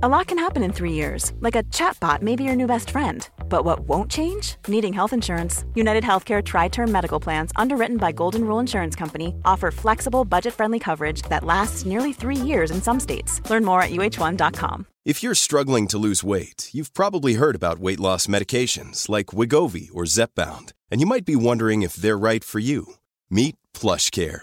A lot can happen in three years, like a chatbot may be your new best friend. But what won't change? Needing health insurance. United Healthcare Tri Term Medical Plans, underwritten by Golden Rule Insurance Company, offer flexible, budget friendly coverage that lasts nearly three years in some states. Learn more at uh1.com. If you're struggling to lose weight, you've probably heard about weight loss medications like Wigovi or Zepbound, and you might be wondering if they're right for you. Meet PlushCare,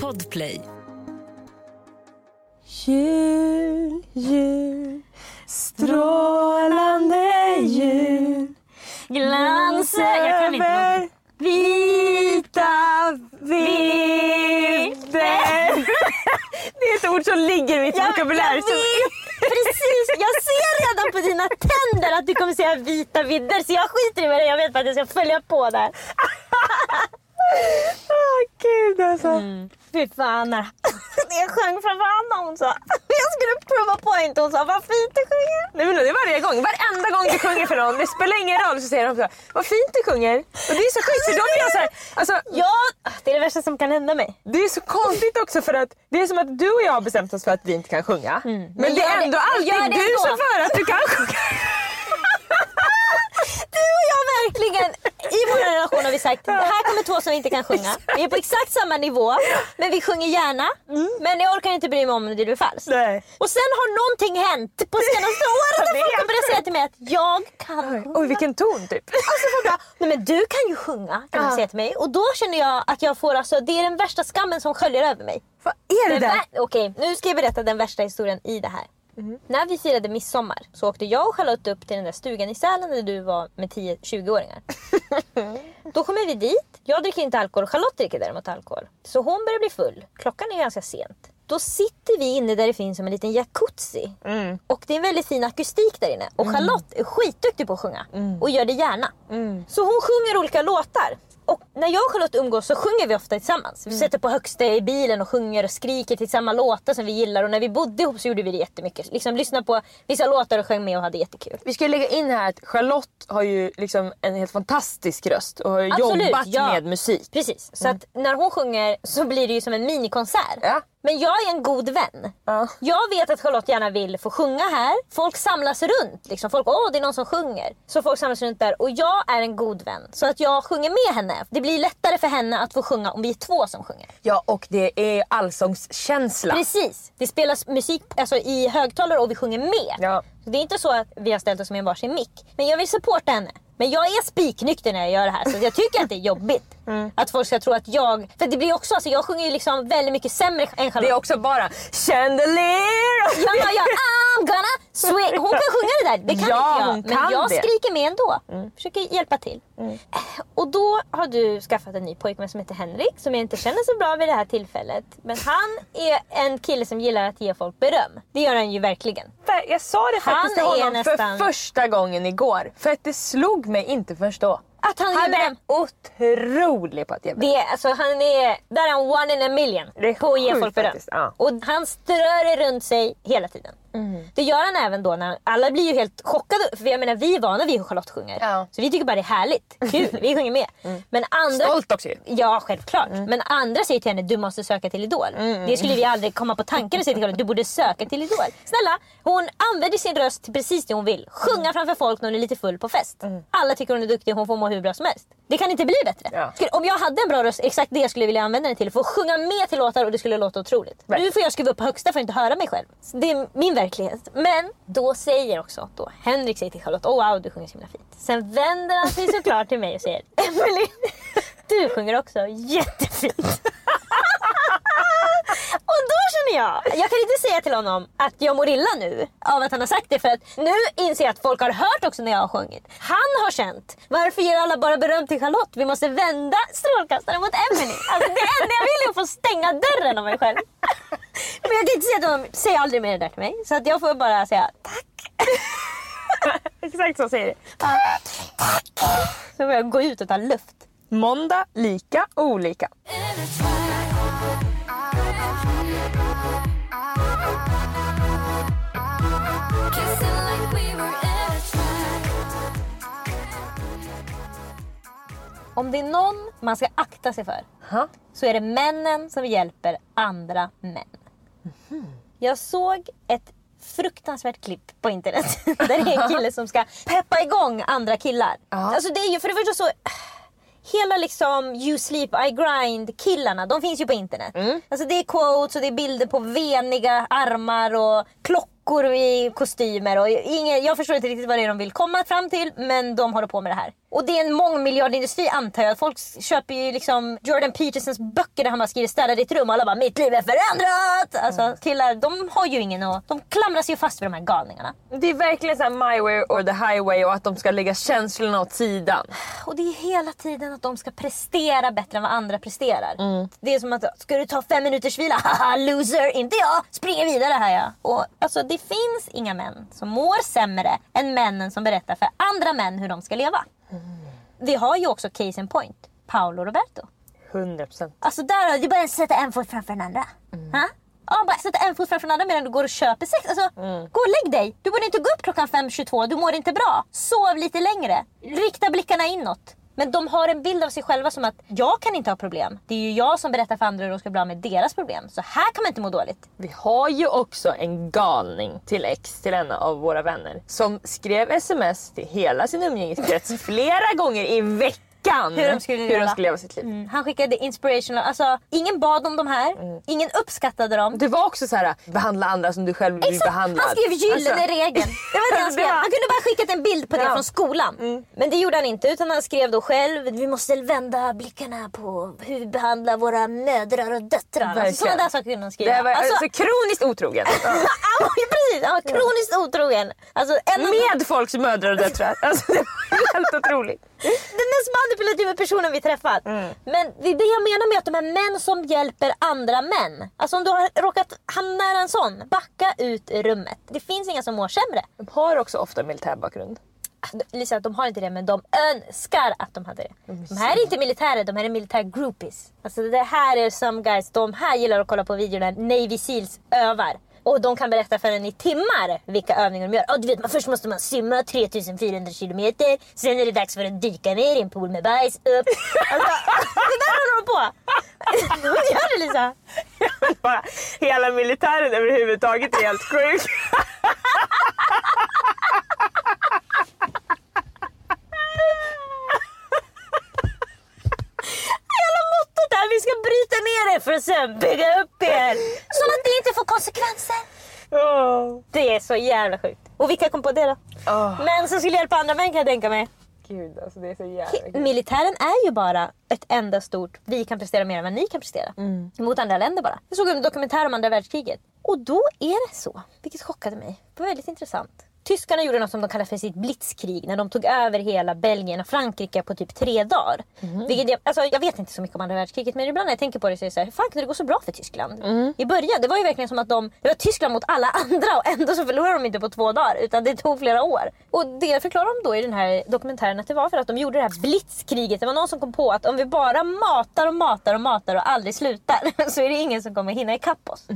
Podplay. Jul, jul, strålande jul. Glansen. Jag kan inte över vita vidder. Det är ett ord som ligger i mitt Jag, vokabulär. jag som- vet precis. Jag ser redan på dina tänder att du kommer säga vita vidder. Så jag skiter i vad det. Jag vet bara att jag ska följa på där. Åh gud alltså. Mm. Fy fan. Jag sjöng framför Anna hon sa. Jag skulle prova point. Hon sa vad fint du sjunger. Nej, men det är varje gång. Varenda gång du sjunger för någon, det spelar ingen roll, så säger de så här, vad fint du sjunger. Och det är så sjukt för då blir jag så här, alltså, Ja, det är det värsta som kan hända mig. det är så konstigt också för att det är som att du och jag har bestämt oss för att vi inte kan sjunga. Men, Mm. Men det gör är det- ändå alltid det du ändå. som för att du kan sjunga. Du och jag verkligen, i vår relation har vi sagt här kommer två som inte kan sjunga. Vi är på exakt samma nivå, men vi sjunger gärna. Men jag orkar inte bry mig om det blir falskt. Nej. Och sen har någonting hänt på senaste året vet. folk har börjat säga till mig att jag kan sjunga. Oj vilken ton typ. Alltså vad bra. Nej men du kan ju sjunga kan de säga till mig. Och då känner jag att jag får alltså, det är den värsta skammen som sköljer över mig. Vad är det där? Okej, nu ska jag berätta den värsta historien i det här. Mhm. När vi firade midsommar så åkte jag och Charlotte upp till den där stugan i Sälen där du var med 10-20-åringar. Då kommer vi dit. Jag dricker inte alkohol, Charlotte dricker däremot alkohol. Så hon börjar bli full. Klockan är ganska sent. Då sitter vi inne där det finns som en liten jacuzzi. Mm. Och det är en väldigt fin akustik där inne. Och Charlotte är skitduktig på att sjunga. Och gör det gärna. Så hon sjunger olika låtar. Och när jag och Charlotte umgås så sjunger vi ofta tillsammans. Vi sätter på högsta i bilen och sjunger och skriker till samma låtar som vi gillar. Och när vi bodde ihop så gjorde vi det jättemycket. Liksom lyssna på vissa låtar och sjöng med och hade jättekul. Vi ska lägga in här att Charlotte har ju liksom en helt fantastisk röst och har Absolut, jobbat ja. med musik. Precis. Så att när hon sjunger så blir det ju som en minikonsert. Ja. Men jag är en god vän. Ja. Jag vet att Charlotte gärna vill få sjunga här. Folk samlas runt. Liksom. Folk, åh det är någon som sjunger. Så folk samlas runt där. Och jag är en god vän. Så att jag sjunger med henne. Det blir lättare för henne att få sjunga om vi är två som sjunger. Ja och det är allsångskänsla. Precis. Det spelas musik alltså, i högtalare och vi sjunger med. Ja. Så det är inte så att vi har ställt oss med en varsin mick. Men jag vill supporta henne. Men jag är spiknykter när jag gör det här så jag tycker att det är jobbigt. Mm. Att folk ska tro att jag... För det blir också, alltså, jag sjunger ju liksom väldigt mycket sämre än Charlotte. Det är också bara chandelier. Ja, ja, ja, I'm gonna swing. Hon kan sjunga det där, det kan Ja, inte jag. Men kan jag det. Mm. skriker med ändå. Försöker hjälpa till. Och då har du skaffat en ny pojkvän som heter Henrik, som jag inte känner så bra vid det här tillfället. Men han är en kille som gillar att ge folk beröm. Det gör han ju verkligen. Jag sa det Han faktiskt till är honom nästan- för första gången igår. För att det slog mig inte först då. Att han, Han är otrolig på att ge beröm. Det, alltså, han är, där är han one in a million på att ge folk beröm. ja. Och han strör det runt sig hela tiden. Mm. Det gör han även då när alla blir ju helt chockade. För jag menar vi är vana vid hur Charlotte sjunger. Ja. Mm. Så vi tycker bara det är härligt. Kul, vi sjunger med. Men andra... Stolt också ju. Ja, självklart. Mm. Men andra säger till henne, du måste söka till Idol. Det skulle vi aldrig komma på tanken att säga till Charlotte, du borde söka till Idol. Snälla, hon använder sin röst till precis det hon vill. Sjunga framför folk när hon är lite full på fest. Alla tycker hon är duktig, hon får må hur bra som helst. Det kan inte bli bättre. Ja. Skulle, om jag hade en bra röst, exakt det jag skulle vilja använda den till. För att sjunga med till låtar och det skulle låta otroligt. Right. Nu får jag skruva upp på högsta för att inte höra mig själv. Så det är min verklighet. Men då säger också då Henrik säger till Charlotte, oh wow du sjunger så himla fint. Sen vänder han sig såklart till mig och säger, Emily du sjunger också jättefint. Jag, jag kan inte säga till honom att jag mår illa nu av att han har sagt det för att nu inser jag att folk har hört också när jag har sjungit. Han har känt, varför ger alla bara beröm till Charlotte? Vi måste vända strålkastaren mot Emily. Alltså det enda jag vill är att få stänga dörren av mig själv. Men jag kan inte säga till honom, säg aldrig mer det där till mig. Så att jag får bara säga tack. Exakt så säger det. Så får jag gå ut och ta luft. Måndag, lika, olika. Om det är någon man ska akta sig för Ha? så är det männen som hjälper andra män. Jag såg ett fruktansvärt klipp på internet där det är en kille som ska peppa igång andra killar. Ja. Alltså det är ju för det första så Hela liksom you sleep I grind killarna, de finns ju på internet. Alltså det är quotes och det är bilder på veniga armar och klockor i kostymer. Och ingen, jag förstår inte riktigt vad det är de vill komma fram till men de håller på med det här. Och det är en mångmiljardindustri antar jag. Folk köper ju liksom Jordan Petersons böcker där han bara skriver städa ditt rum och alla bara mitt liv är förändrat. Alltså killar de har ju ingen och de klamrar sig ju fast vid de här galningarna. Det är verkligen så här my way or the highway och att de ska lägga känslorna åt sidan. Och det är hela tiden att de ska prestera bättre än vad andra presterar. Det är som att, ska du ta fem minuters vila? Haha loser! Inte jag! Springer vidare här ja. Och alltså det finns inga män som mår sämre än männen som berättar för andra män hur de ska leva. Vi har ju också case in point. Paolo Roberto. 100%. Alltså där har du bara sätta en fot framför den andra. Ha? Ja, bara sätta en fot framför den andra medan du går och köper sex. Alltså, Gå och lägg dig. Du borde inte gå upp klockan 5.22. Du mår inte bra. Sov lite längre. Rikta blickarna inåt. Men de har en bild av sig själva som att jag kan inte ha problem. Det är ju jag som berättar för andra hur de ska bli av med deras problem. Så här kan man inte må dåligt. Vi har ju också en galning till ex till en av våra vänner som skrev sms till hela sin umgängeskrets flera gånger i veckan hur de skulle hur de leva. skulle leva sitt liv. Mm, han skickade inspirational, alltså ingen bad om de här. Ingen uppskattade dem. Det var också så här, behandla andra som du själv vill bli behandlad. han skrev gyllene Alltså, regeln. Det var det han skrev. Han kunde bara skickat en bild på det Ja. från skolan. Men det gjorde han inte utan han skrev då själv. Vi måste vända blickarna på hur vi behandlar våra mödrar och döttrar. Alltså, sådana där saker kunde han skriva. det var alltså, alltså, kroniskt otrogen. Ja. precis, han var kroniskt otrogen. Alltså, en Med folks mödrar och döttrar. Alltså, det var helt otroligt. Den mest manipulativa personen vi träffat. Men det är det jag menar med att de här män som hjälper andra män. Alltså om du har råkat hamna nära en sån, backa ut ur rummet. Det finns inga som mår sämre. De har också ofta militärbakgrund. Lisa, de har inte det men de önskar att de hade det. De här är inte militärer, de här är militär groupies. Alltså det här är some guys, de här gillar att kolla på videor när Navy Seals övar. Och de kan berätta för en i timmar vilka övningar de gör. Och du vet, först måste man simma 3400 kilometer. Sen är det dags för att dyka ner i en pool med bajs upp. Alltså, det där håller de på. De gör det Lisa. Bara, hela militären överhuvudtaget är helt sjuk. Hela mottot är vi ska bryta ner er för att sen bygga upp er. Som att det inte får konsekvenser. Åh, Det är så jävla sjukt. Och vilka kom på det då? Åh, Män som skulle hjälpa andra män kan jag tänka mig. Gud, alltså det är så jävla. Militären är ju bara ett enda stort, vi kan prestera mer än vad ni kan prestera. Mot andra länder bara. Jag såg en dokumentär om andra världskriget. Och då är det så, vilket chockade mig. Det var väldigt intressant. Tyskarna gjorde något som de kallade för sitt blitzkrig när de tog över hela Belgien och Frankrike på typ tre dagar. Vilket jag, alltså, jag vet inte så mycket om andra världskriget men ibland när jag tänker på det så är det så här, hur fan kunde det gå så bra för Tyskland? I början, det var ju verkligen som att de, det var Tyskland mot alla andra och ändå så förlorade de inte på två dagar utan det tog flera år. Och det förklarar de då i den här dokumentären att det var för att de gjorde det här blitzkriget. Det var någon som kom på att om vi bara matar och matar och matar och aldrig slutar så är det ingen som kommer hinna ikapp oss.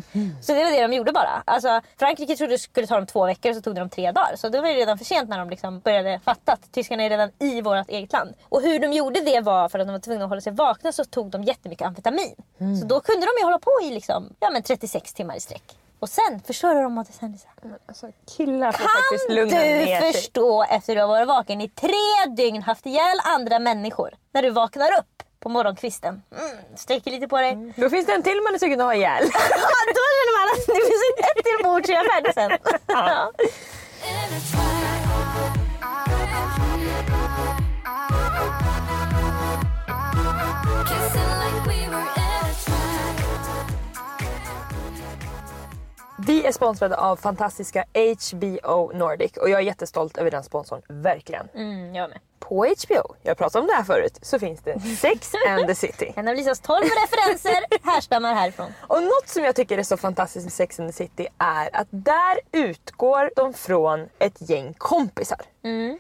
Så det var det de gjorde bara. Alltså, Frankrike trodde det skulle ta dem två veckor och så tog det dem tre dagar. Så det var ju redan för sent när de liksom började fatta att tyskarna är redan i vårt eget land. Och hur de gjorde det var för att de var tvungna att hålla sig vakna så tog de jättemycket amfetamin. Så då kunde de ju hålla på i liksom, ja, men 36 timmar i sträck. Och sen förstår du de mådde sen. Alltså, killar får faktiskt Kan lugna du ner sig. förstå efter du har varit vaken i tre dygn, haft ihjäl andra människor. När du vaknar upp på morgonkvisten. Mm, sträcker lite på dig. Då finns det en till man är sugen att ha ihjäl. Ja, då känner man att det finns ett till bord så jag är färdig Vi är sponsrade av fantastiska HBO Nordic och jag är jättestolt över den sponsorn, verkligen. Mm, jag med. På HBO, jag pratade om det här förut, så finns det Sex and the City. En av Lisas 12 referenser härstammar härifrån. Och något som jag tycker är så fantastiskt med Sex and the City är att där utgår de från ett gäng kompisar.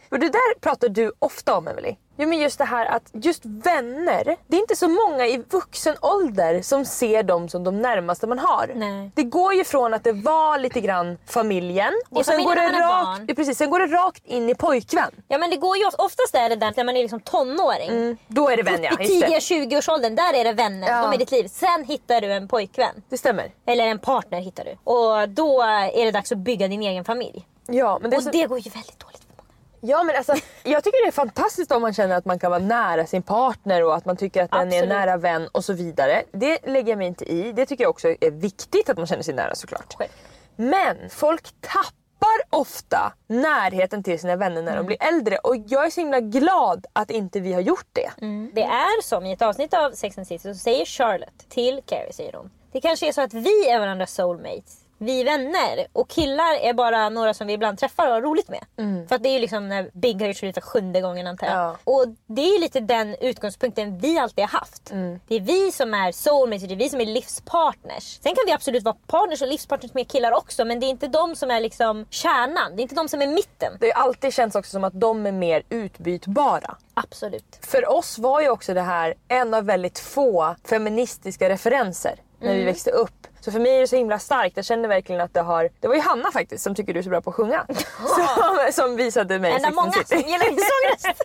Och det där pratar du ofta om Emily. Jo men just det här att just vänner, det är inte så många i vuxen ålder som ser dem som de närmaste man har. Nej. Det går ju från att det var lite grann familjen och sen går, det rakt, ja, precis, sen går det rakt in i pojkvän. Ja men det går ju oftast är det där när man är liksom tonåring. Då är det vän ja, I just det. tidiga 20-årsåldern, där är det vänner. Ja. De är ditt liv. Sen hittar du en pojkvän. Det stämmer. Eller en partner hittar du. Och då är det dags att bygga din egen familj. Ja men det Och så... det går ju väldigt dåligt. Ja men alltså, jag tycker det är fantastiskt om man känner att man kan vara nära sin partner och att man tycker att den är en Absolut. nära vän och så vidare. Det lägger jag mig inte i. Det tycker jag också är viktigt att man känner sig nära såklart. Men folk tappar ofta närheten till sina vänner när de blir äldre och jag är så himla glad att inte vi har gjort det. Det är som i ett avsnitt av Sex and City så säger Charlotte till Carrie säger hon. Det kanske är så att vi är varandras soulmates. Vi är vänner och killar är bara några som vi ibland träffar och har roligt med. För att det är ju liksom när Big har gjort slut för sjunde gången antar jag. Ja. Och det är lite den utgångspunkten vi alltid har haft. Det är vi som är soulmates, det är vi som är livspartners. Sen kan vi absolut vara partners och livspartners med killar också men det är inte de som är liksom kärnan. Det är inte de som är mitten. Det har alltid känts också som att de är mer utbytbara. Absolut. För oss var ju också det här en av väldigt få feministiska referenser när Mm. vi växte upp. Så för mig är det så himla starkt. Jag känner verkligen att det har... Det var ju Hanna faktiskt som tycker du är så bra på att sjunga. som, som visade mig En av Sex and många the som City. gillar min sångröst.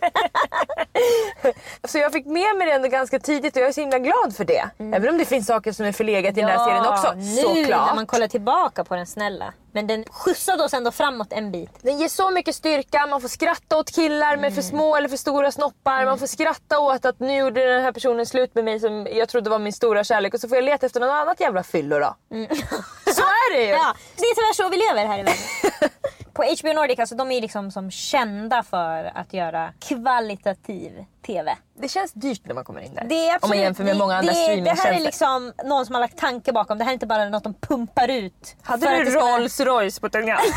Så jag fick med mig det ändå ganska tidigt och jag är så himla glad för det. Även om det finns saker som är förlegat i den här serien också. nu såklart. när man kollar tillbaka på den snälla. Men den skjutsade oss ändå framåt en bit. Den ger så mycket styrka, man får skratta åt killar med Mm. för små eller för stora snoppar. Man får skratta åt att nu gjorde den här personen slut med mig som jag trodde var min stora kärlek och så får jag leta efter något annat jävla fyllo då. Så är det ju! Ja, det är tyvärr så vi lever här i världen. på HBO Nordic, alltså, de är liksom som kända för att göra kvalitativ TV. Det känns dyrt när man kommer in där. Det är absolut, Om man jämför med många andra det, det här är streamingtjänster. liksom någon som har lagt tanke bakom. Det här är inte bara något de pumpar ut. Hade du det ska Rolls Royce på tungan?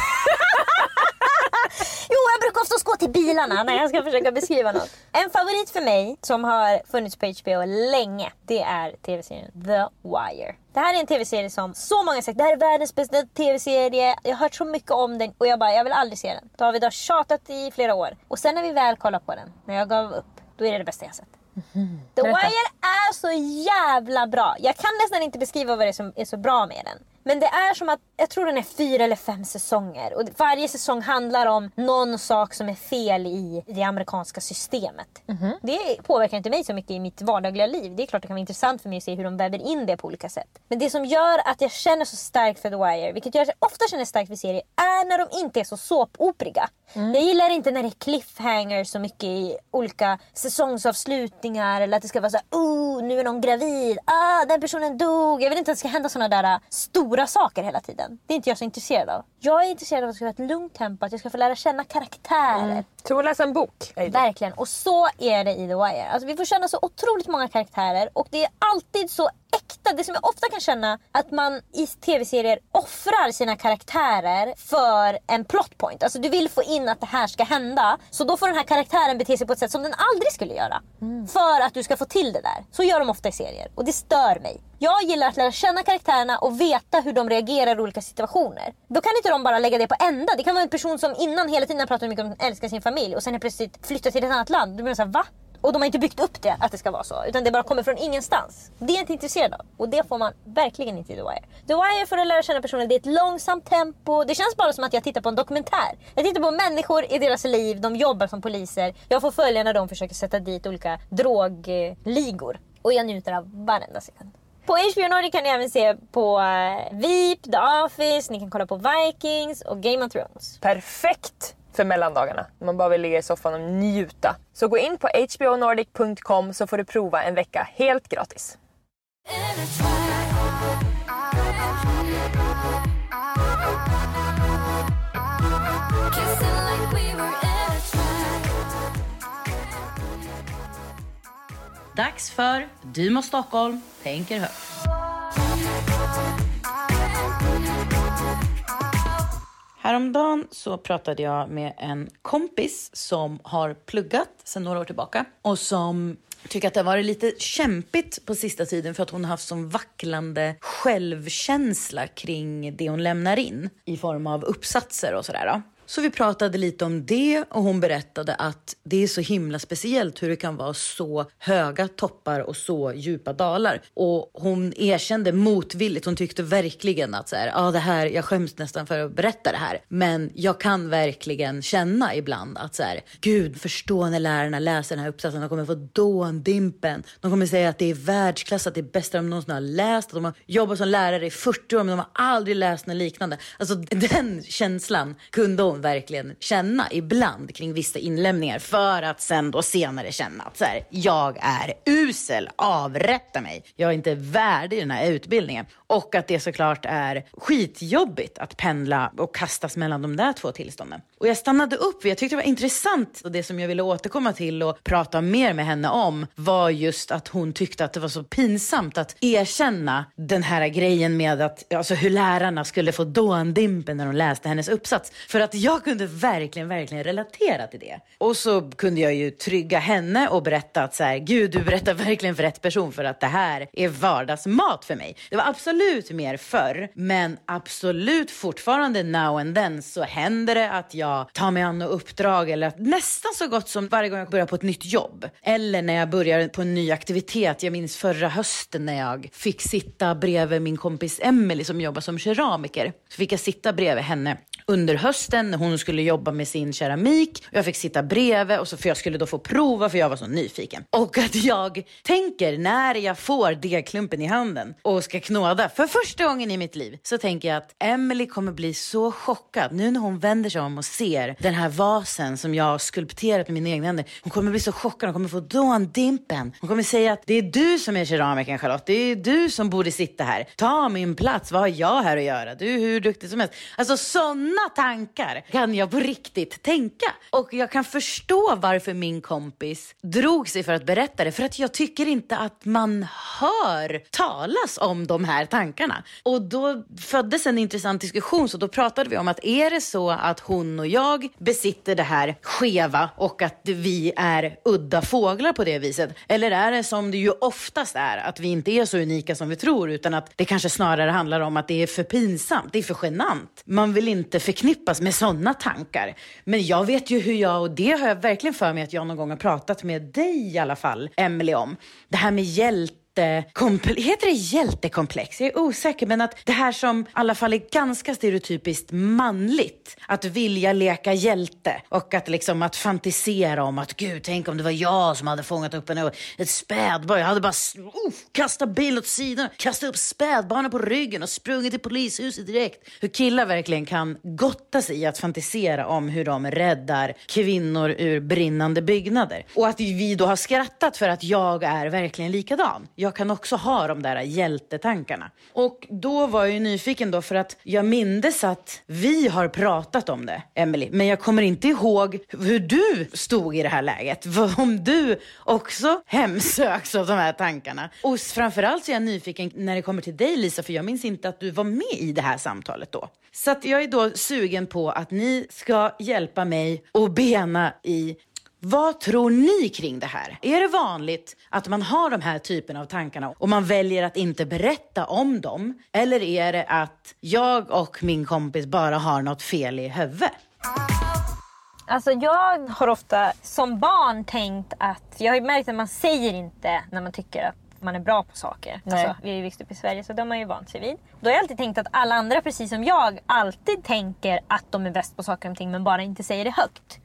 Jo, jag brukar oftast gå till bilarna när jag ska försöka beskriva något. En favorit för mig som har funnits på HBO länge, det är tv-serien The Wire. Det här är en tv-serie som så många sagt, det här är världens bästa tv-serie. Jag har hört så mycket om den och jag bara, jag vill aldrig se den. David har tjatat i flera år. Och sen när vi väl kollar på den, när jag gav upp, då är det det bästa jag sett. The Wire är så jävla bra. Jag kan nästan inte beskriva vad det är som är så bra med den. Men det är som att, jag tror den är fyra eller fem säsonger och varje säsong handlar om någon sak som är fel i det amerikanska systemet. Det påverkar inte mig så mycket i mitt vardagliga liv. Det är klart det kan vara intressant för mig att se hur de väver in det på olika sätt. Men det som gör att jag känner så starkt för The Wire, vilket jag ofta känner starkt för serier, är när de inte är så såpoperiga. Jag gillar inte när det är cliffhangers så mycket i olika säsongsavslutningar eller att det ska vara så här, oh, nu är någon gravid, ah, den personen dog. Jag vill inte att det ska hända såna där äh, stora saker hela tiden. Det är inte jag så intresserad av. Jag är intresserad av att det ska vara ett lugnt tempo, att jag ska få lära känna karaktärer. Som att läsa en bok. Verkligen. Och så är det i The Wire. Alltså, vi får känna så otroligt många karaktärer och det är alltid så äkta. Det som jag ofta kan känna att man i tv-serier offrar sina karaktärer för en plot point. Alltså du vill få in att det här ska hända. Så då får den här karaktären bete sig på ett sätt som den aldrig skulle göra. För att du ska få till det där. Så gör de ofta i serier. Och det stör mig. Jag gillar att lära känna karaktärerna och veta hur de reagerar i olika situationer. Då kan inte de bara lägga det på ända. Det kan vara en person som innan hela tiden har pratat mycket om att älska sin familj och sen plötsligt flyttar till ett annat land. Du blir såhär, va? Och de har inte byggt upp det att det ska vara så. Utan det bara kommer från ingenstans. Det är jag inte intresserad av. Och det får man verkligen inte i The Wire. The Wire för att lära känna personer, det är ett långsamt tempo. Det känns bara som att jag tittar på en dokumentär. Jag tittar på människor i deras liv, de jobbar som poliser. Jag får följa när de försöker sätta dit olika drogligor. Och jag njuter av varenda sekund. På HBO Nordic kan ni även se på eh, Veep, The Office, ni kan kolla på Vikings och Game of Thrones. Perfekt för mellandagarna man bara vill ligga i soffan och njuta. Så gå in på hbonordic.com så får du prova en vecka helt gratis. Dags för Du må Stockholm tänker högt. Häromdagen så pratade jag med en kompis som har pluggat sedan några år tillbaka och som tycker att det har varit lite kämpigt på sista tiden för att hon har haft sån vacklande självkänsla kring det hon lämnar in i form av uppsatser och sådär. Så vi pratade lite om det och hon berättade att det är så himla speciellt hur det kan vara så höga toppar och så djupa dalar. Och hon erkände motvilligt, hon tyckte verkligen att så här, ah, det här, jag skäms nästan för att berätta det här. Men jag kan verkligen känna ibland att så här, gud förstå när lärarna läser den här uppsatsen, de kommer få dåndimpen. De kommer säga att det är världsklass, att det är bästa de någonsin har läst, att de har jobbat som lärare i 40 år men de har aldrig läst något liknande. Alltså den känslan kunde hon verkligen känna ibland kring vissa inlämningar för att sen då senare känna att så här, jag är usel, avrätta mig. Jag är inte värdig den här utbildningen. Och att det såklart är skitjobbigt att pendla och kastas mellan de där två tillstånden. Och jag stannade upp, jag tyckte det var intressant och det som jag ville återkomma till och prata mer med henne om var just att hon tyckte att det var så pinsamt att erkänna den här grejen med att, alltså hur lärarna skulle få dåndimpen när de läste hennes uppsats. För att jag jag kunde verkligen, verkligen relatera till det. Och så kunde jag ju trygga henne och berätta att så här, gud du berättar verkligen för rätt person för att det här är vardagsmat för mig. Det var absolut mer förr, men absolut fortfarande now and then så händer det att jag tar mig an något uppdrag eller att nästan så gott som varje gång jag börjar på ett nytt jobb. Eller när jag börjar på en ny aktivitet. Jag minns förra hösten när jag fick sitta bredvid min kompis Emily som jobbar som keramiker. Så fick jag sitta bredvid henne under hösten när hon skulle jobba med sin keramik. Jag fick sitta bredvid och så för jag skulle då få prova för jag var så nyfiken. Och att jag tänker när jag får degklumpen i handen och ska knåda för första gången i mitt liv så tänker jag att Emily kommer bli så chockad nu när hon vänder sig om och ser den här vasen som jag har skulpterat med mina egna händer. Hon kommer bli så chockad, hon kommer få dåndimpen. Hon kommer säga att det är du som är keramikern Charlotte, det är du som borde sitta här. Ta min plats, vad har jag här att göra? Du är hur duktig som helst. Alltså sådana tankar kan jag på riktigt tänka. Och jag kan förstå varför min kompis drog sig för att berätta det. För att jag tycker inte att man hör talas om de här tankarna. Och då föddes en intressant diskussion. Så då pratade vi om att är det så att hon och jag besitter det här skeva och att vi är udda fåglar på det viset? Eller är det som det ju oftast är, att vi inte är så unika som vi tror utan att det kanske snarare handlar om att det är för pinsamt, det är för genant. Man vill inte förknippas med sådana tankar. Men jag vet ju hur jag, och det har jag verkligen för mig att jag någon gång har pratat med dig i alla fall, Emily om. Det här med hjälp Heter det hjältekomplex? Jag är osäker, men att det här som i alla fall är ganska stereotypiskt manligt. Att vilja leka hjälte och att liksom att fantisera om att gud, tänk om det var jag som hade fångat upp en, ett spädbarn. Jag hade bara uh, kastat bilen åt sidan, kastat upp spädbarnet på ryggen och sprungit till polishuset direkt. Hur killar verkligen kan gotta sig i att fantisera om hur de räddar kvinnor ur brinnande byggnader. Och att vi då har skrattat för att jag är verkligen likadan jag jag kan också ha de där hjältetankarna. Och då var jag ju nyfiken då för att jag mindes att vi har pratat om det, Emily. Men jag kommer inte ihåg hur du stod i det här läget. Om du också hemsöks av de här tankarna. Och framförallt så är jag nyfiken när det kommer till dig Lisa, för jag minns inte att du var med i det här samtalet då. Så att jag är då sugen på att ni ska hjälpa mig och bena i vad tror ni kring det här? Är det vanligt att man har de här typen av tankarna och man väljer att inte berätta om dem? Eller är det att jag och min kompis bara har något fel i huvudet? Alltså jag har ofta som barn tänkt att, jag har märkt att man säger inte när man tycker att man är bra på saker. Nej. Alltså, vi har ju växt upp i Sverige så de har ju vant sig vid. Då har jag alltid tänkt att alla andra, precis som jag, alltid tänker att de är bäst på saker och ting men bara inte säger det högt.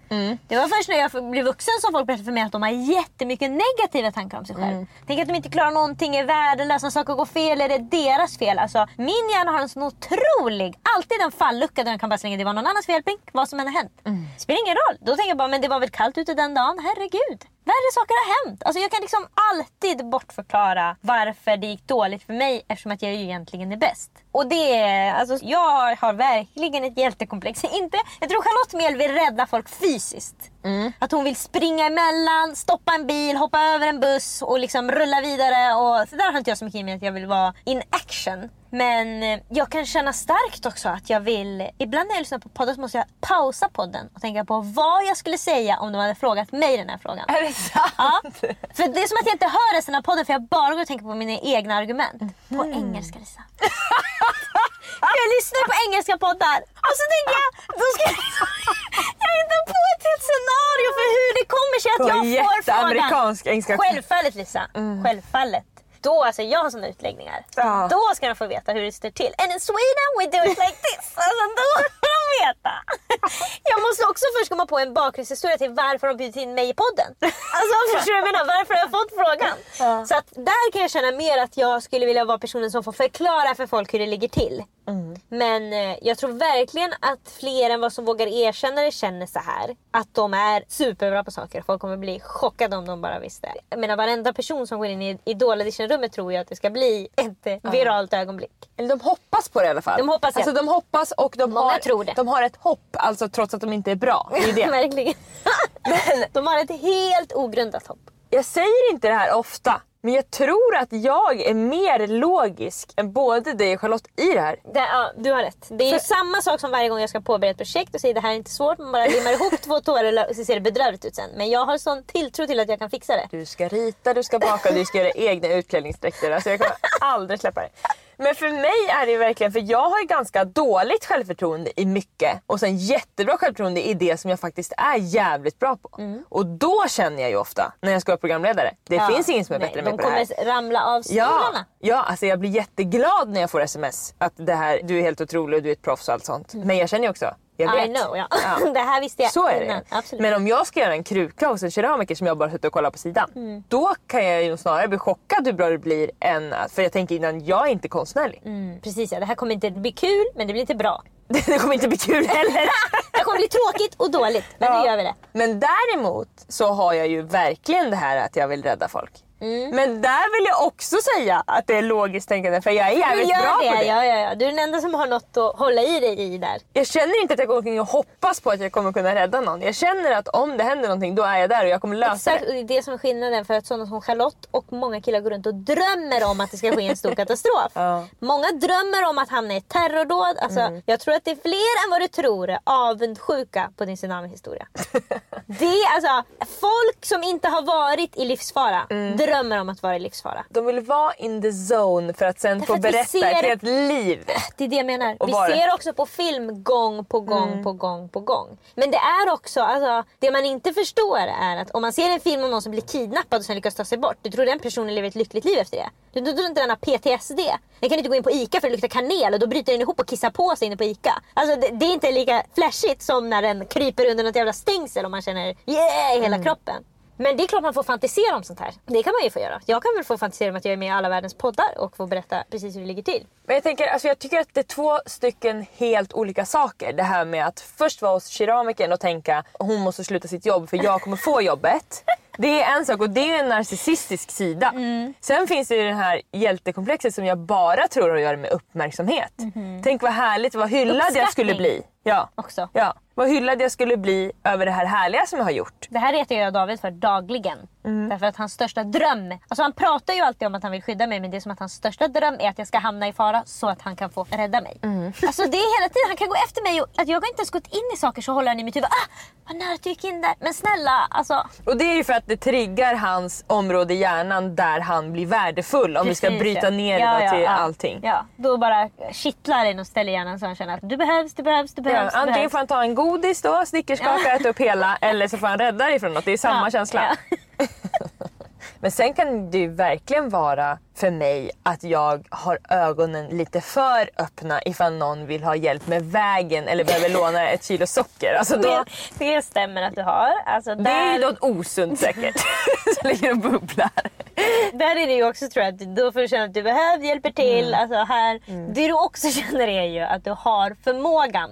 Det var först när jag blev vuxen som folk berättade för mig att de har jättemycket negativa tankar om sig själv. Tänker att de inte klarar någonting, är värdelösa, saker går fel är det deras fel. Alltså, min hjärna har en sån otrolig, alltid en fallucka där den kan bara slänga det var någon annans fel, pink, vad som än har hänt. Spelar ingen roll. Då tänker jag bara, men det var väl kallt ute den dagen, herregud. Värre saker har hänt. Alltså jag kan liksom alltid bortförklara varför det gick dåligt för mig eftersom att jag ju egentligen är bäst. Och det alltså jag har verkligen ett hjältekomplex. Inte, jag tror Charlotte Mel vill rädda folk fysiskt. Att hon vill springa emellan, stoppa en bil, hoppa över en buss och liksom rulla vidare. Och så där har inte jag så mycket i mig att jag vill vara in action. Men eh, jag kan känna starkt också att jag vill... Ibland när jag lyssnar på poddar så måste jag pausa podden och tänka på vad jag skulle säga om de hade frågat mig den här frågan. Är det sant? Ja, för det är som att jag inte hör resten av podden för jag bara går och tänker på mina egna argument. På engelska Lisa. jag lyssnar på engelska poddar och så tänker jag, då ska jag, jag hittar på ett helt scenario för hur det kommer sig att jag får frågan. engelska. Självfallet Lisa, självfallet. Då, alltså jag har såna utläggningar. Ja. Då ska de få veta hur det står till. And in Sweden we do it like this. Alltså då får de veta. Jag måste också först komma på en bakgrundshistoria till varför de bjudit in mig i podden. Alltså förstår du vad jag menar? Varför har jag frågan? Så att där kan jag känna mer att jag skulle vilja vara personen som får förklara för folk hur det ligger till. Men eh, jag tror verkligen att fler än vad som vågar erkänna det känner så här. Att de är superbra på saker. Folk kommer bli chockade om de bara visste. Jag menar varenda person som går in i Idol audition-rummet tror ju att det ska bli ett eh, viralt ögonblick. Eller de hoppas på det i alla fall. De hoppas, ja. Alltså de hoppas och de Många har, tror det. de har ett hopp alltså trots att de inte är bra. Det är det. Verkligen. de har ett helt ogrundat hopp. Jag säger inte det här ofta. Men jag tror att jag är mer logisk än både dig och Charlotte i det här. Det, ja, du har rätt. Det är ju samma sak som varje gång jag ska påbörja ett projekt och säger det här är inte svårt. Man bara limmar ihop två tårar och så ser det bedrövligt ut sen. Men jag har sån tilltro till att jag kan fixa det. Du ska rita, du ska baka, du ska göra egna utklädningsdräkter. Alltså jag kommer aldrig släppa det. Men för mig är det ju verkligen, för jag har ju ganska dåligt självförtroende i mycket och sen jättebra självförtroende i det som jag faktiskt är jävligt bra på. Och då känner jag ju ofta när jag ska vara programledare, det Ja. finns ingen som är Nej, bättre än De mig på det här. kommer ramla av Ja, stolarna. ja alltså jag blir jätteglad när jag får sms att det här, du är helt otrolig och du är ett proffs och allt sånt. Men jag känner ju också, jag vet. I know, ja. Ja. det här visste jag Så är innan. det. Absolut. Men om jag ska göra en kruka hos en keramiker som jag bara suttit och kollat på sidan. Mm. Då kan jag ju snarare bli chockad hur bra det blir än för jag tänker innan, jag är inte konstnärlig. Mm, precis ja, det här kommer inte bli kul men det blir inte bra. det kommer inte bli kul heller. Det kommer bli tråkigt och dåligt men Ja. nu gör vi det. Men däremot så har jag ju verkligen det här att jag vill rädda folk. Mm. Men där vill jag också säga att det är logiskt tänkande för jag är jävligt bra det, på det. Ja, ja, ja. Du är den enda som har något att hålla i dig i där. Jag känner inte att jag går omkring och hoppas på att jag kommer kunna rädda någon. Jag känner att om det händer någonting då är jag där och jag kommer lösa Exakt, det. det är det som är skillnaden för att sådana som Charlotte och många killar går runt och drömmer om att det ska ske en stor katastrof. Ja. Mm. Många drömmer om att hamna i ett terrordåd. Alltså, Jag tror att det är fler än vad du tror avundsjuka på din tsunami-historia. det är alltså, folk som inte har varit i livsfara Mm. Drömmer om att vara i livsfara. De vill vara in the zone för att sen Därför få berätta ser- ett helt liv. Det är det jag menar. Och Vi det? ser också på film gång på gång Mm. på gång på gång. Men det är också, alltså, det man inte förstår är att om man ser en film om någon som blir kidnappad och sen lyckas ta sig bort. Du tror den personen lever ett lyckligt liv efter det. Du, du tror inte den har PTSD. Den kan inte gå in på ICA för det luktar kanel och då bryter den ihop och kissar på sig inne på ICA. Alltså det, det är inte lika flashigt som när den kryper under något jävla stängsel och man känner yeah i hela kroppen. Men det är klart man får fantisera om sånt här. Det kan man ju få göra. Jag kan väl få fantisera om att jag är med i alla världens poddar och få berätta precis hur det ligger till. Men jag, tänker, alltså jag tycker att det är två stycken helt olika saker. Det här med att först vara hos keramikern och tänka hon måste sluta sitt jobb för jag kommer få jobbet. Det är en sak och det är en narcissistisk sida. Mm. Sen finns det ju det här hjältekomplexet som jag bara tror har att göra med uppmärksamhet. Tänk vad härligt, vad hyllad jag skulle bli. Ja. Också. ja. Vad hyllad jag skulle bli över det här härliga som jag har gjort. Det här retar jag David för dagligen. Därför att hans största dröm, alltså han pratar ju alltid om att han vill skydda mig men det är som att hans största dröm är att jag ska hamna i fara så att han kan få rädda mig. Alltså det är hela tiden, han kan gå efter mig och att jag har inte ens gått in i saker så håller han i mitt huvud. Ah, vad nära att du gick in där. Men snälla, alltså. Och det är ju för att det triggar hans område i hjärnan där han blir värdefull om vi ska precis, bryta ja. ner Ja, det ja, till ja. allting. Ja, då bara kittlar det och ställer hjärnan så han känner att du behövs, du behövs, du Ja, behövs. du antingen behövs. får han ta en godis då, snickerskaka, äta upp hela eller så får han rädda dig från något. Det är samma känsla. Men sen kan det ju verkligen vara för mig att jag har ögonen lite för öppna ifall någon vill ha hjälp med vägen eller behöver låna ett kilo socker. Alltså då, Det, det stämmer att du har. Alltså, det är ju där, något osunt säkert som ligger och bubblar. där är det ju också tror jag att då får du känna att du behöver hjälper till. Alltså, här. Det du också känner är ju att du har förmågan.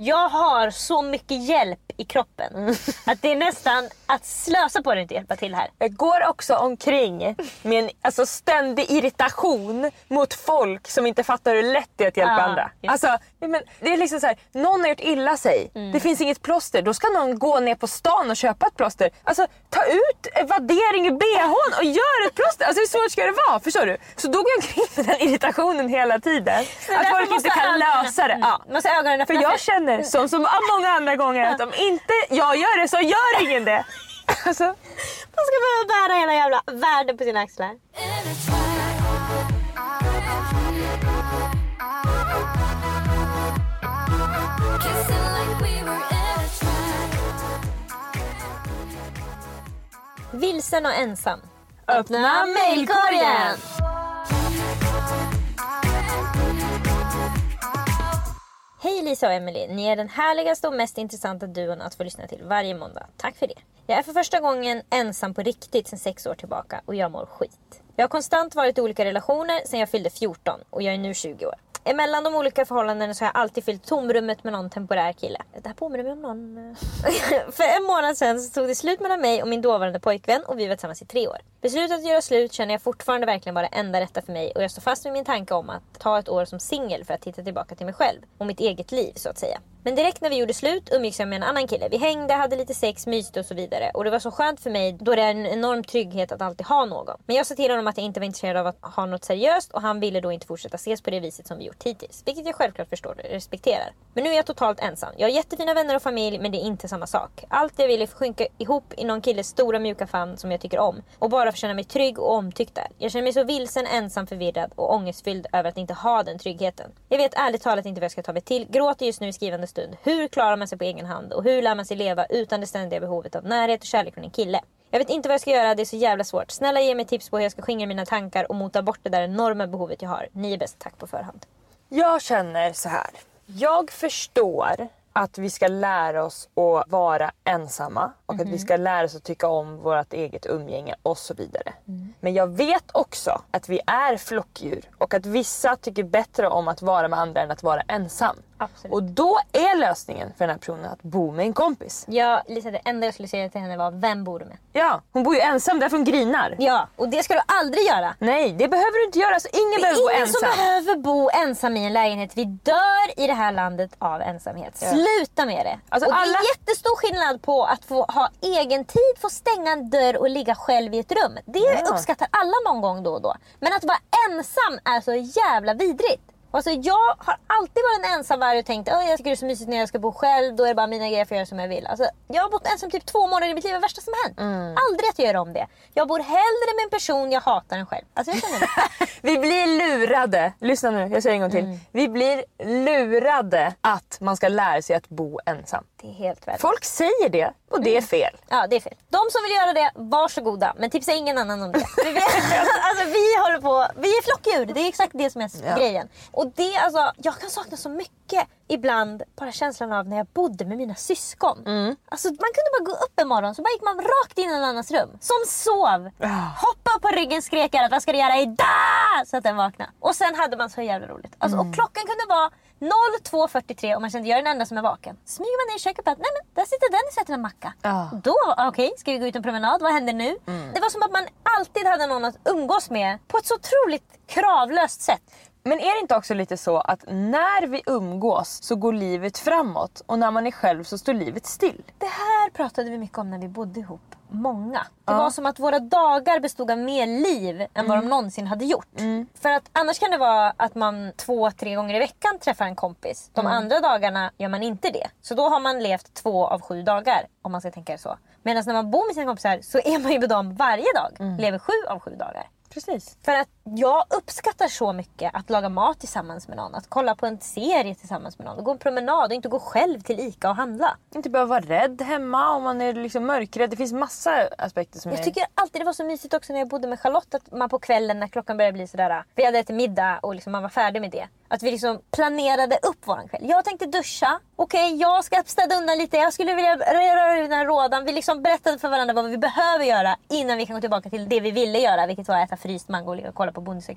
Jag har så mycket hjälp i kroppen att det är nästan att slösa på det inte hjälpa till här. Jag går också omkring med en alltså, ständig irritation mot folk som inte fattar hur lätt det är att hjälpa Ja, andra. just Alltså, men det är liksom så här, någon har gjort illa sig, det finns inget plåster. Då ska någon gå ner på stan och köpa ett plåster. Alltså ta ut vaddering ur bhn och gör ett plåster. Alltså hur svårt ska det vara? Förstår du? Så då går jag omkring med den irritationen hela tiden. Att folk måste inte kan ögonen- lösa det. Mm. Ja. Måste ha ögonen För öppna jag känner, som så många andra gånger, att om inte jag gör det så gör ingen det. Alltså, Man ska behöva bära hela jävla världen på sina axlar. Vilsen och ensam. Öppna mejlkorgen! Hej Lisa och Emily, ni är den härligaste och mest intressanta duon att få lyssna till varje måndag. Tack för det. Jag är för första gången ensam på riktigt sedan sex år tillbaka och jag mår skit. Jag har konstant varit i olika relationer sedan jag fyllde 14 och jag är nu 20 år. Emellan de olika förhållandena så har jag alltid fyllt tomrummet med någon temporär kille. Det här påminner mig om någon... För en månad sedan så tog det slut mellan mig och min dåvarande pojkvän och vi var tillsammans i tre år. Beslutet att göra slut känner jag fortfarande verkligen vara det enda rätta för mig och jag står fast vid min tanke om att ta ett år som singel för att titta tillbaka till mig själv och mitt eget liv så att säga. Men direkt när vi gjorde slut umgicks jag med en annan kille. Vi hängde, hade lite sex, myste och så vidare. Och det var så skönt för mig då det är en enorm trygghet att alltid ha någon. Men jag sa till honom att jag inte var intresserad av att ha något seriöst och han ville då inte fortsätta ses på det viset som vi gjort hittills. Vilket jag självklart förstår och respekterar. Men nu är jag totalt ensam. Jag har jättefina vänner och familj men det är inte samma sak. Allt jag vill är att sjunka ihop i någon killes stora mjuka famn som jag tycker om. Och bara få känna mig trygg och omtyckt där. Jag känner mig så vilsen, ensam, förvirrad och ångestfylld över att inte ha den tryggheten. Jag vet ärligt talat inte vad jag ska ta mig till. Gråter just nu i skrivande stund. Hur klarar man sig på egen hand? Och hur lär man sig leva utan det ständiga behovet av närhet och kärlek från en kille? Jag vet inte vad jag ska göra, det är så jävla svårt. Snälla ge mig tips på hur jag ska skingra mina tankar och mota bort det där enorma behovet jag har. Ni är bäst, tack på förhand. Jag känner så här. Jag förstår att vi ska lära oss att vara ensamma och att vi ska lära oss att tycka om vårt eget umgänge och så vidare. Men jag vet också att vi är flockdjur och att vissa tycker bättre om att vara med andra än att vara ensam. Absolut. Och då är lösningen för den här personen att bo med en kompis. Ja, Lisa, det enda jag skulle säga till henne var, vem bor du med? Ja, hon bor ju ensam därför hon grinar. Ja, och det ska du aldrig göra. Nej, det behöver du inte göra. Så ingen behöver bo Ingen ensam. som behöver bo ensam i en lägenhet. Vi dör i det här landet av ensamhet. Sluta med det. Alltså, och det alla- är jättestor skillnad på att få ha egen tid, få stänga en dörr och ligga själv i ett rum. Det Ja. uppskattar alla någon gång då och då. Men att vara ensam är så jävla vidrigt. Alltså jag har alltid varit en ensamvarg och tänkt att jag tycker det är så mysigt när jag ska bo själv. Då är det bara mina grejer, jag får göra som jag vill. Alltså, jag har bott ensam typ två månader i mitt liv, det är det värsta som hänt. Mm. Aldrig att jag gör om det. Jag bor hellre med en person jag hatar än själv. Alltså. Vi blir lurade. Lyssna nu, jag säger en gång till. Mm. Vi blir lurade att man ska lära sig att bo ensam. Det är helt värdelöst. Folk säger det och det är fel. Ja, det är fel. De som vill göra det, varsågoda. Men tipsa ingen annan om det. Alltså, vi håller på, vi är flockdjur. Det är exakt det som är Ja. grejen. Och det, alltså, jag kan sakna så mycket ibland bara känslan av när jag bodde med mina syskon. Mm. Alltså, man kunde bara gå upp en morgon så bara gick man rakt in i någon annans rum. Som sov. Ah. Hoppa upp på ryggen, skrek att vad ska du göra idag? Så att den vaknade. Och sen hade man så jävla roligt. Alltså, Mm. Och klockan kunde vara 02.43 och man kände jag är den enda som är vaken. Smyger man ner i köket och bara, nej men där sitter Dennis och äter en macka. Ja. Då, okej, ska vi gå ut en promenad? Vad händer nu? Mm. Det var som att man alltid hade någon att umgås med på ett så otroligt kravlöst sätt. Men är det inte också lite så att när vi umgås så går livet framåt och när man är själv så står livet still? Det här pratade vi mycket om när vi bodde ihop. Många. Det var som att våra dagar bestod av mer liv än Mm. vad de någonsin hade gjort. För att annars kan det vara att man två, tre gånger i veckan träffar en kompis. De Mm. andra dagarna gör man inte det. Så då har man levt två av sju dagar. Om man ska tänka det så. Medan när man bor med sina kompisar så är man ju med dem varje dag. Mm. Lever sju av sju dagar. Precis. För att jag uppskattar så mycket att laga mat tillsammans med någon. Att kolla på en serie tillsammans med någon. Gå en promenad och inte gå själv till ICA och handla. Inte behöva vara rädd hemma om man är liksom mörkrädd. Det finns massa aspekter som Jag är... tycker alltid det var så mysigt också när jag bodde med Charlotte. Att man på kvällen när klockan började bli sådär. Vi hade ätit middag och liksom man var färdig med det. Att vi liksom planerade upp våran kväll. Jag tänkte duscha. Okej, jag ska städa undan lite. Jag skulle vilja röra ur den här rådan. Vi liksom berättade för varandra vad vi behöver göra innan vi kan gå tillbaka till det vi ville göra. Vilket var att äta fryst mango och kolla på Bonde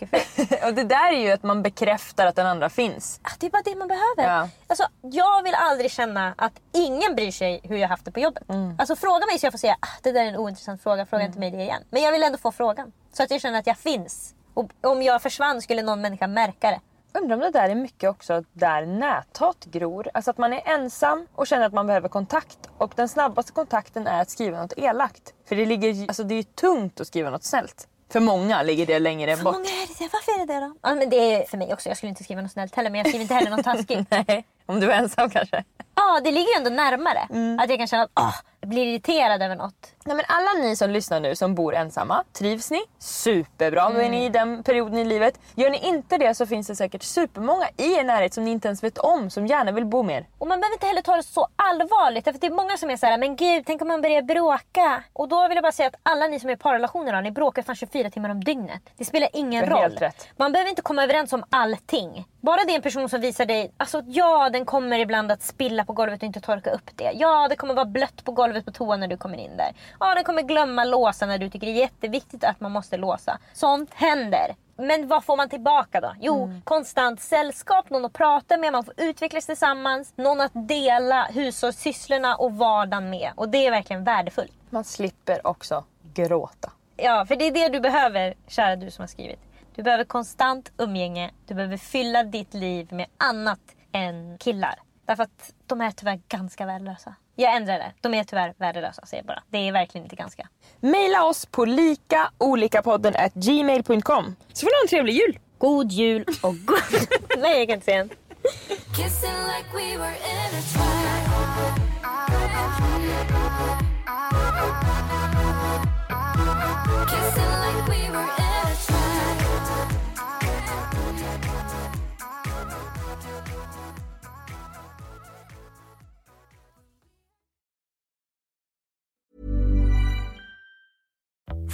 och det där är ju att man bekräftar att den andra finns. Ah, Det är bara det man behöver. Ja. Alltså, jag vill aldrig känna att ingen bryr sig hur jag haft det på jobbet. Alltså, fråga mig så jag får säga ah, det där är en ointressant fråga, fråga inte mig det igen. Men jag vill ändå få frågan. Så att jag känner att jag finns. Och om jag försvann skulle någon människa märka det. Undrar om det där är mycket också där näthat gror. Alltså att man är ensam och känner att man behöver kontakt. Och den snabbaste kontakten är att skriva något elakt. För det, ligger, alltså det är ju tungt att skriva något snällt. För många ligger det längre För bort. många är det. Varför är det det då? Ja, men det är för mig också. Jag skulle inte skriva något snällt heller. Men jag skriver inte heller något taskigt. Nej, om du är ensam kanske. Ja, det ligger ju ändå närmare. Att jag kan känna att jag blir irriterad över något. Nej, men alla ni som lyssnar nu som bor ensamma, trivs ni? Superbra, då är ni i den perioden i livet. Gör ni inte det så finns det säkert supermånga i er närhet som ni inte ens vet om som gärna vill bo med er. Och man behöver inte heller ta det så allvarligt. För det är många som är såhär, men gud, tänk om man börjar bråka. Och då vill jag bara säga att alla ni som är i parrelationer, ni bråkar fan 24 timmar om dygnet. Det spelar ingen roll. Man behöver inte komma överens om allting. Bara det är en person som visar dig, alltså ja, den kommer ibland att spilla på golvet och inte torka upp det. Ja, det kommer vara blött på golvet på toan när du kommer in där. Ja, den kommer glömma låsa när du tycker det är jätteviktigt att man måste låsa. Sånt händer. Men vad får man tillbaka då? Jo, Mm. konstant sällskap, någon att prata med, man får utvecklas tillsammans, någon att dela hushållssysslorna och vardagen med. Och det är verkligen värdefullt. Man slipper också gråta. Ja, för det är det du behöver, kära du som har skrivit. Du behöver konstant umgänge, du behöver fylla ditt liv med annat än killar. Därför att de är tyvärr ganska värdelösa. Jag ändrar det. De är tyvärr värdelösa, säger jag bara. Det är verkligen inte ganska. Maila oss på likaolikapodden at gmail.com så får ni ha en trevlig jul. God jul och god... Nej, jag kan inte säga en. Kissing like we were